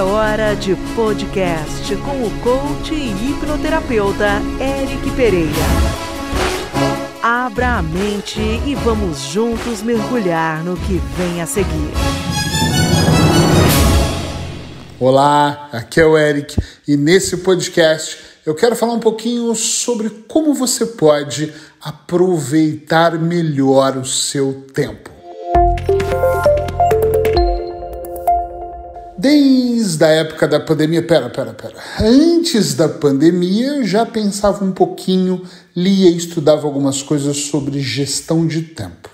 É hora de podcast com o coach e hipnoterapeuta Eric Pereira. Abra a mente e vamos juntos mergulhar no que vem a seguir. Olá, aqui é o Eric e nesse podcast eu quero falar um pouquinho sobre como você pode aproveitar melhor o seu tempo. Desde a época da pandemia, pera, pera, pera. Antes da pandemia, já pensava um pouquinho, lia e estudava algumas coisas sobre gestão de tempo.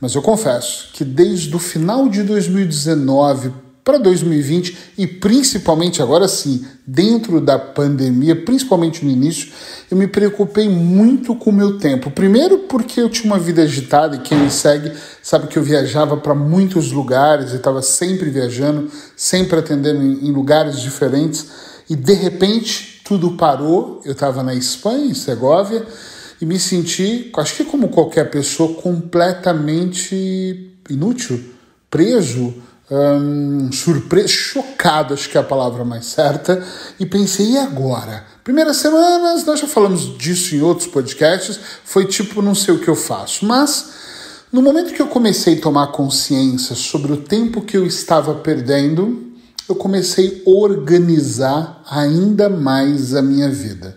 Mas eu confesso que desde o final de 2019 para 2020 e principalmente agora sim, dentro da pandemia, principalmente no início, eu me preocupei muito com o meu tempo. Primeiro, porque eu tinha uma vida agitada e quem me segue sabe que eu viajava para muitos lugares e estava sempre viajando, sempre atendendo em, lugares diferentes e de repente tudo parou. Eu estava na Espanha, em Segóvia, e me senti, acho que como qualquer pessoa, completamente inútil, preso hum, surpreso, chocado, acho que é a palavra mais certa, e pensei, e agora? Primeiras semanas, nós já falamos disso em outros podcasts, foi tipo, não sei o que eu faço, mas no momento que eu comecei a tomar consciência sobre o tempo que eu estava perdendo, eu comecei a organizar ainda mais a minha vida.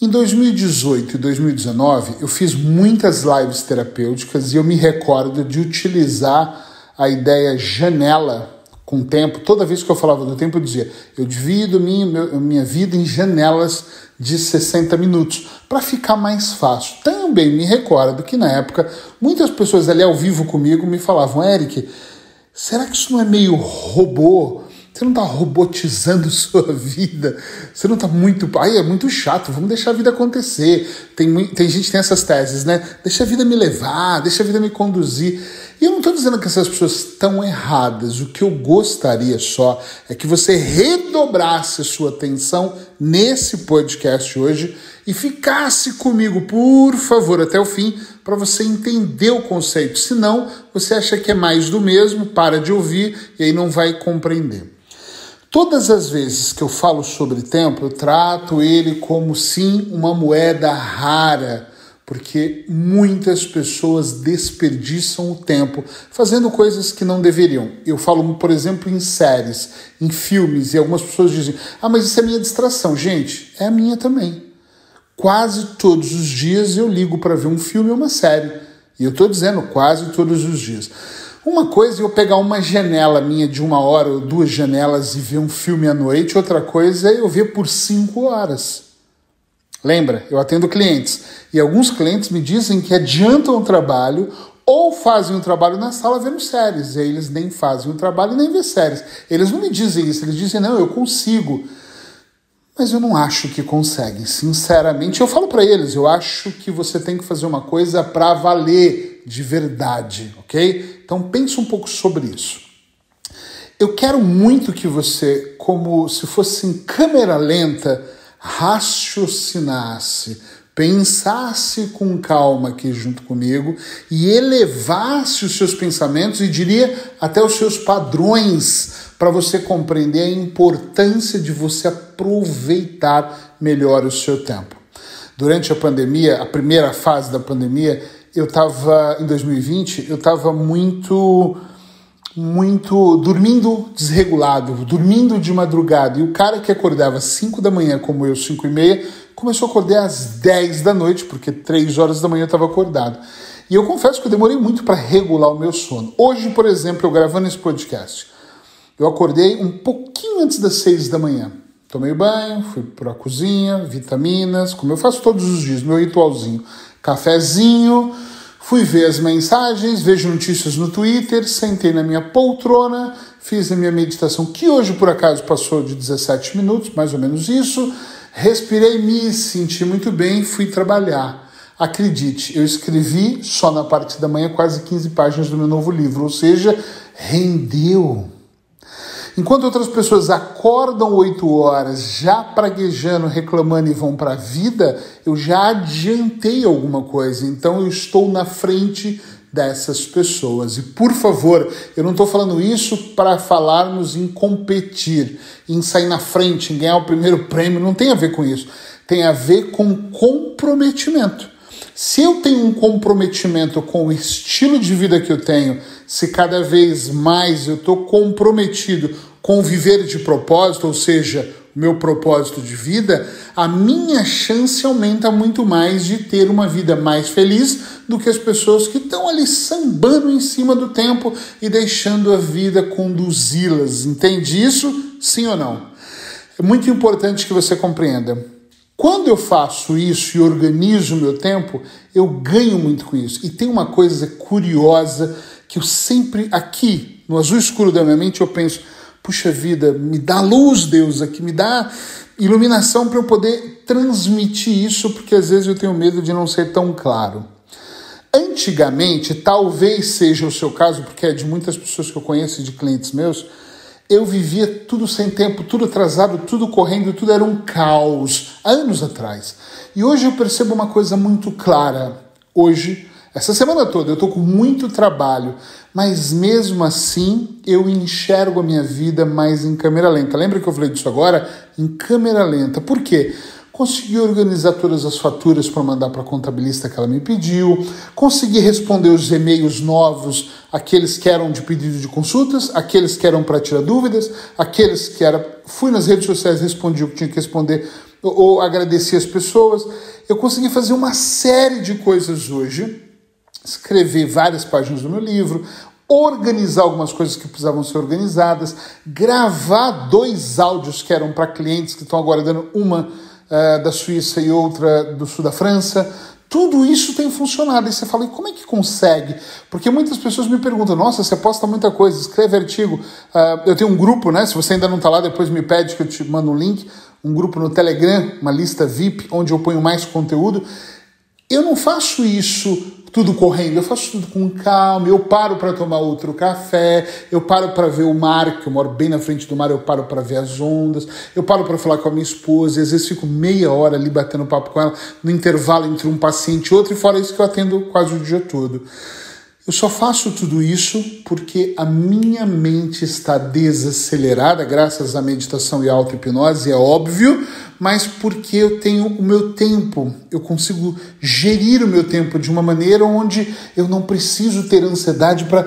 Em 2018 e 2019, eu fiz muitas lives terapêuticas e eu me recordo de utilizar a ideia janela com tempo. Toda vez que eu falava do tempo, eu dizia: eu divido minha, minha vida em janelas de 60 minutos para ficar mais fácil. Também me recordo que na época muitas pessoas ali ao vivo comigo me falavam: Eric, será que isso não é meio robô? Você não está robotizando sua vida? Você não está muito. Ai, é muito chato, vamos deixar a vida acontecer. Tem, tem gente que tem essas teses, né? Deixa a vida me levar, deixa a vida me conduzir. E eu não estou dizendo que essas pessoas estão erradas. O que eu gostaria só é que você redobrasse a sua atenção nesse podcast hoje e ficasse comigo, por favor, até o fim, para você entender o conceito. Senão, você acha que é mais do mesmo, para de ouvir e aí não vai compreender. Todas as vezes que eu falo sobre tempo, eu trato ele como sim uma moeda rara porque muitas pessoas desperdiçam o tempo fazendo coisas que não deveriam. Eu falo, por exemplo, em séries, em filmes, e algumas pessoas dizem: ah, mas isso é minha distração. Gente, é a minha também. Quase todos os dias eu ligo para ver um filme ou uma série. E eu estou dizendo quase todos os dias. Uma coisa é eu pegar uma janela minha de uma hora ou duas janelas e ver um filme à noite, outra coisa é eu ver por cinco horas. Lembra, eu atendo clientes e alguns clientes me dizem que adiantam o trabalho ou fazem o trabalho na sala vendo séries. E eles nem fazem o trabalho nem vê séries. Eles não me dizem isso, eles dizem, não, eu consigo. Mas eu não acho que conseguem, sinceramente. Eu falo para eles, eu acho que você tem que fazer uma coisa para valer de verdade, ok? Então pense um pouco sobre isso. Eu quero muito que você, como se fosse em câmera lenta, raciocinasse, pensasse com calma aqui junto comigo e elevasse os seus pensamentos e diria até os seus padrões para você compreender a importância de você aproveitar melhor o seu tempo. Durante a pandemia, a primeira fase da pandemia, eu estava em 2020, eu estava muito muito dormindo desregulado, dormindo de madrugada. E o cara que acordava às 5 da manhã, como eu, 5 e meia, começou a acordar às 10 da noite, porque 3 horas da manhã eu estava acordado. E eu confesso que eu demorei muito para regular o meu sono. Hoje, por exemplo, eu gravando esse podcast, eu acordei um pouquinho antes das 6 da manhã. Tomei banho, fui para a cozinha, vitaminas, como eu faço todos os dias, meu ritualzinho. Cafezinho, Fui ver as mensagens, vejo notícias no Twitter, sentei na minha poltrona, fiz a minha meditação, que hoje por acaso passou de 17 minutos, mais ou menos isso. Respirei, me senti muito bem, fui trabalhar. Acredite, eu escrevi só na parte da manhã quase 15 páginas do meu novo livro, ou seja, rendeu. Enquanto outras pessoas acordam oito horas já praguejando, reclamando e vão para a vida, eu já adiantei alguma coisa. Então eu estou na frente dessas pessoas. E por favor, eu não estou falando isso para falarmos em competir, em sair na frente, em ganhar o primeiro prêmio, não tem a ver com isso. Tem a ver com comprometimento. Se eu tenho um comprometimento com o estilo de vida que eu tenho, se cada vez mais eu estou comprometido com viver de propósito, ou seja, meu propósito de vida, a minha chance aumenta muito mais de ter uma vida mais feliz do que as pessoas que estão ali sambando em cima do tempo e deixando a vida conduzi-las. Entende isso? Sim ou não? É muito importante que você compreenda. Quando eu faço isso e organizo o meu tempo, eu ganho muito com isso. E tem uma coisa curiosa que eu sempre, aqui, no azul escuro da minha mente, eu penso: puxa vida, me dá luz, Deus, aqui, me dá iluminação para eu poder transmitir isso, porque às vezes eu tenho medo de não ser tão claro. Antigamente, talvez seja o seu caso, porque é de muitas pessoas que eu conheço, de clientes meus eu vivia tudo sem tempo, tudo atrasado, tudo correndo, tudo era um caos, há anos atrás. E hoje eu percebo uma coisa muito clara. Hoje, essa semana toda, eu estou com muito trabalho, mas mesmo assim eu enxergo a minha vida mais em câmera lenta. Lembra que eu falei disso agora? Em câmera lenta. Por quê? Consegui organizar todas as faturas para mandar para a contabilista que ela me pediu, consegui responder os e-mails novos, aqueles que eram de pedido de consultas, aqueles que eram para tirar dúvidas, aqueles que era fui nas redes sociais respondi o que tinha que responder ou, agradeci as pessoas. Eu consegui fazer uma série de coisas hoje, escrever várias páginas do meu livro, organizar algumas coisas que precisavam ser organizadas, gravar dois áudios que eram para clientes que estão aguardando uma uh, da Suíça e outra do sul da França. Tudo isso tem funcionado. E você fala, e como é que consegue? Porque muitas pessoas me perguntam, nossa, você posta muita coisa, escreve artigo. Uh, eu tenho um grupo, né? Se você ainda não está lá, depois me pede que eu te mando um link. Um grupo no Telegram, uma lista VIP, onde eu ponho mais conteúdo. Eu não faço isso tudo correndo, eu faço tudo com calma, eu paro para tomar outro café, eu paro para ver o mar, que eu moro bem na frente do mar, eu paro para ver as ondas, eu paro para falar com a minha esposa, e às vezes fico meia hora ali batendo papo com ela, no intervalo entre um paciente e outro, e fora isso que eu atendo quase o dia todo. Eu só faço tudo isso porque a minha mente está desacelerada, graças à meditação e auto-hipnose, é óbvio, mas porque eu tenho o meu tempo, eu consigo gerir o meu tempo de uma maneira onde eu não preciso ter ansiedade para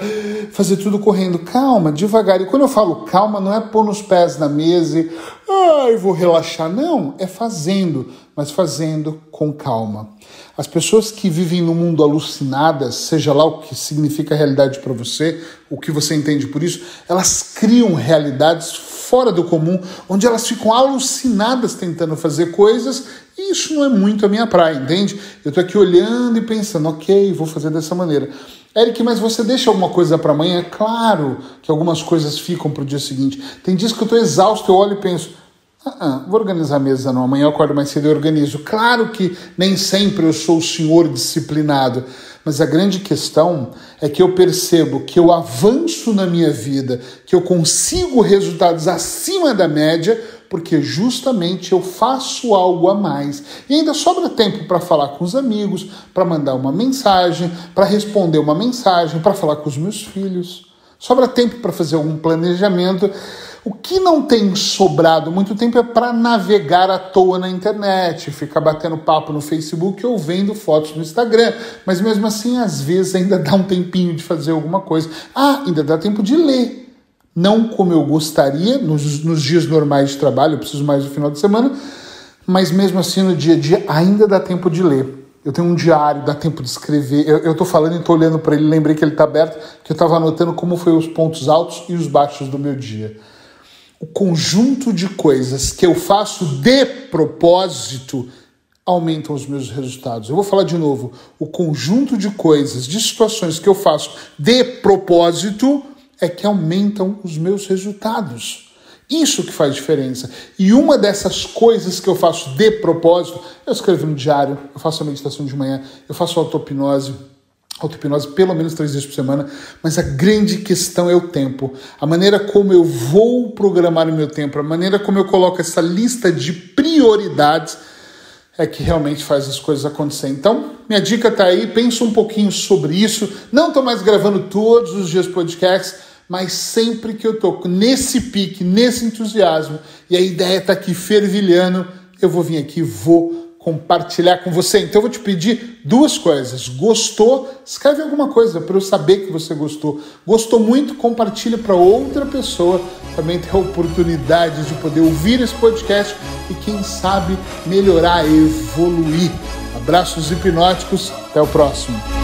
fazer tudo correndo. Calma, devagar. E quando eu falo calma, não é pôr nos pés na mesa e ai, vou relaxar. Não, é fazendo, mas fazendo com calma. As pessoas que vivem no mundo alucinadas, seja lá o que significa realidade para você, o que você entende por isso, elas criam realidades fora do comum, onde elas ficam alucinadas tentando fazer coisas, e isso não é muito a minha praia, entende? Eu tô aqui olhando e pensando, ok, vou fazer dessa maneira. Eric, mas você deixa alguma coisa para amanhã? Claro que algumas coisas ficam para o dia seguinte. Tem dias que eu estou exausto, eu olho e penso, ah, ah, vou organizar a mesa não. Amanhã eu acordo mais cedo e organizo. Claro que nem sempre eu sou o senhor disciplinado, mas a grande questão é que eu percebo que eu avanço na minha vida, que eu consigo resultados acima da média, porque justamente eu faço algo a mais. E ainda sobra tempo para falar com os amigos, para mandar uma mensagem, para responder uma mensagem, para falar com os meus filhos. Sobra tempo para fazer algum planejamento. O que não tem sobrado muito tempo é para navegar à toa na internet, ficar batendo papo no Facebook ou vendo fotos no Instagram. Mas mesmo assim, às vezes ainda dá um tempinho de fazer alguma coisa. Ah, ainda dá tempo de ler. Não como eu gostaria, nos, nos dias normais de trabalho, eu preciso mais no final de semana, mas mesmo assim no dia a dia ainda dá tempo de ler. Eu tenho um diário, dá tempo de escrever. Eu estou falando e estou olhando para ele, lembrei que ele está aberto, que eu estava anotando como foi os pontos altos e os baixos do meu dia o conjunto de coisas que eu faço de propósito aumentam os meus resultados. Eu vou falar de novo. O conjunto de coisas, de situações que eu faço de propósito é que aumentam os meus resultados. Isso que faz diferença. E uma dessas coisas que eu faço de propósito, eu escrevo no diário, eu faço a meditação de manhã, eu faço auto-hipnose, auto-hipnose pelo menos três vezes por semana, mas a grande questão é o tempo. A maneira como eu vou programar o meu tempo, a maneira como eu coloco essa lista de prioridades é que realmente faz as coisas acontecerem. Então, minha dica tá aí, pensa um pouquinho sobre isso. Não tô mais gravando todos os dias podcasts, mas sempre que eu tô nesse pique, nesse entusiasmo, e a ideia tá aqui fervilhando, eu vou vir aqui, vou compartilhar com você. Então eu vou te pedir duas coisas. Gostou? Escreve alguma coisa para eu saber que você gostou. Gostou muito? Compartilha para outra pessoa também ter a oportunidade de poder ouvir esse podcast e quem sabe melhorar, evoluir. Abraços hipnóticos, até o próximo.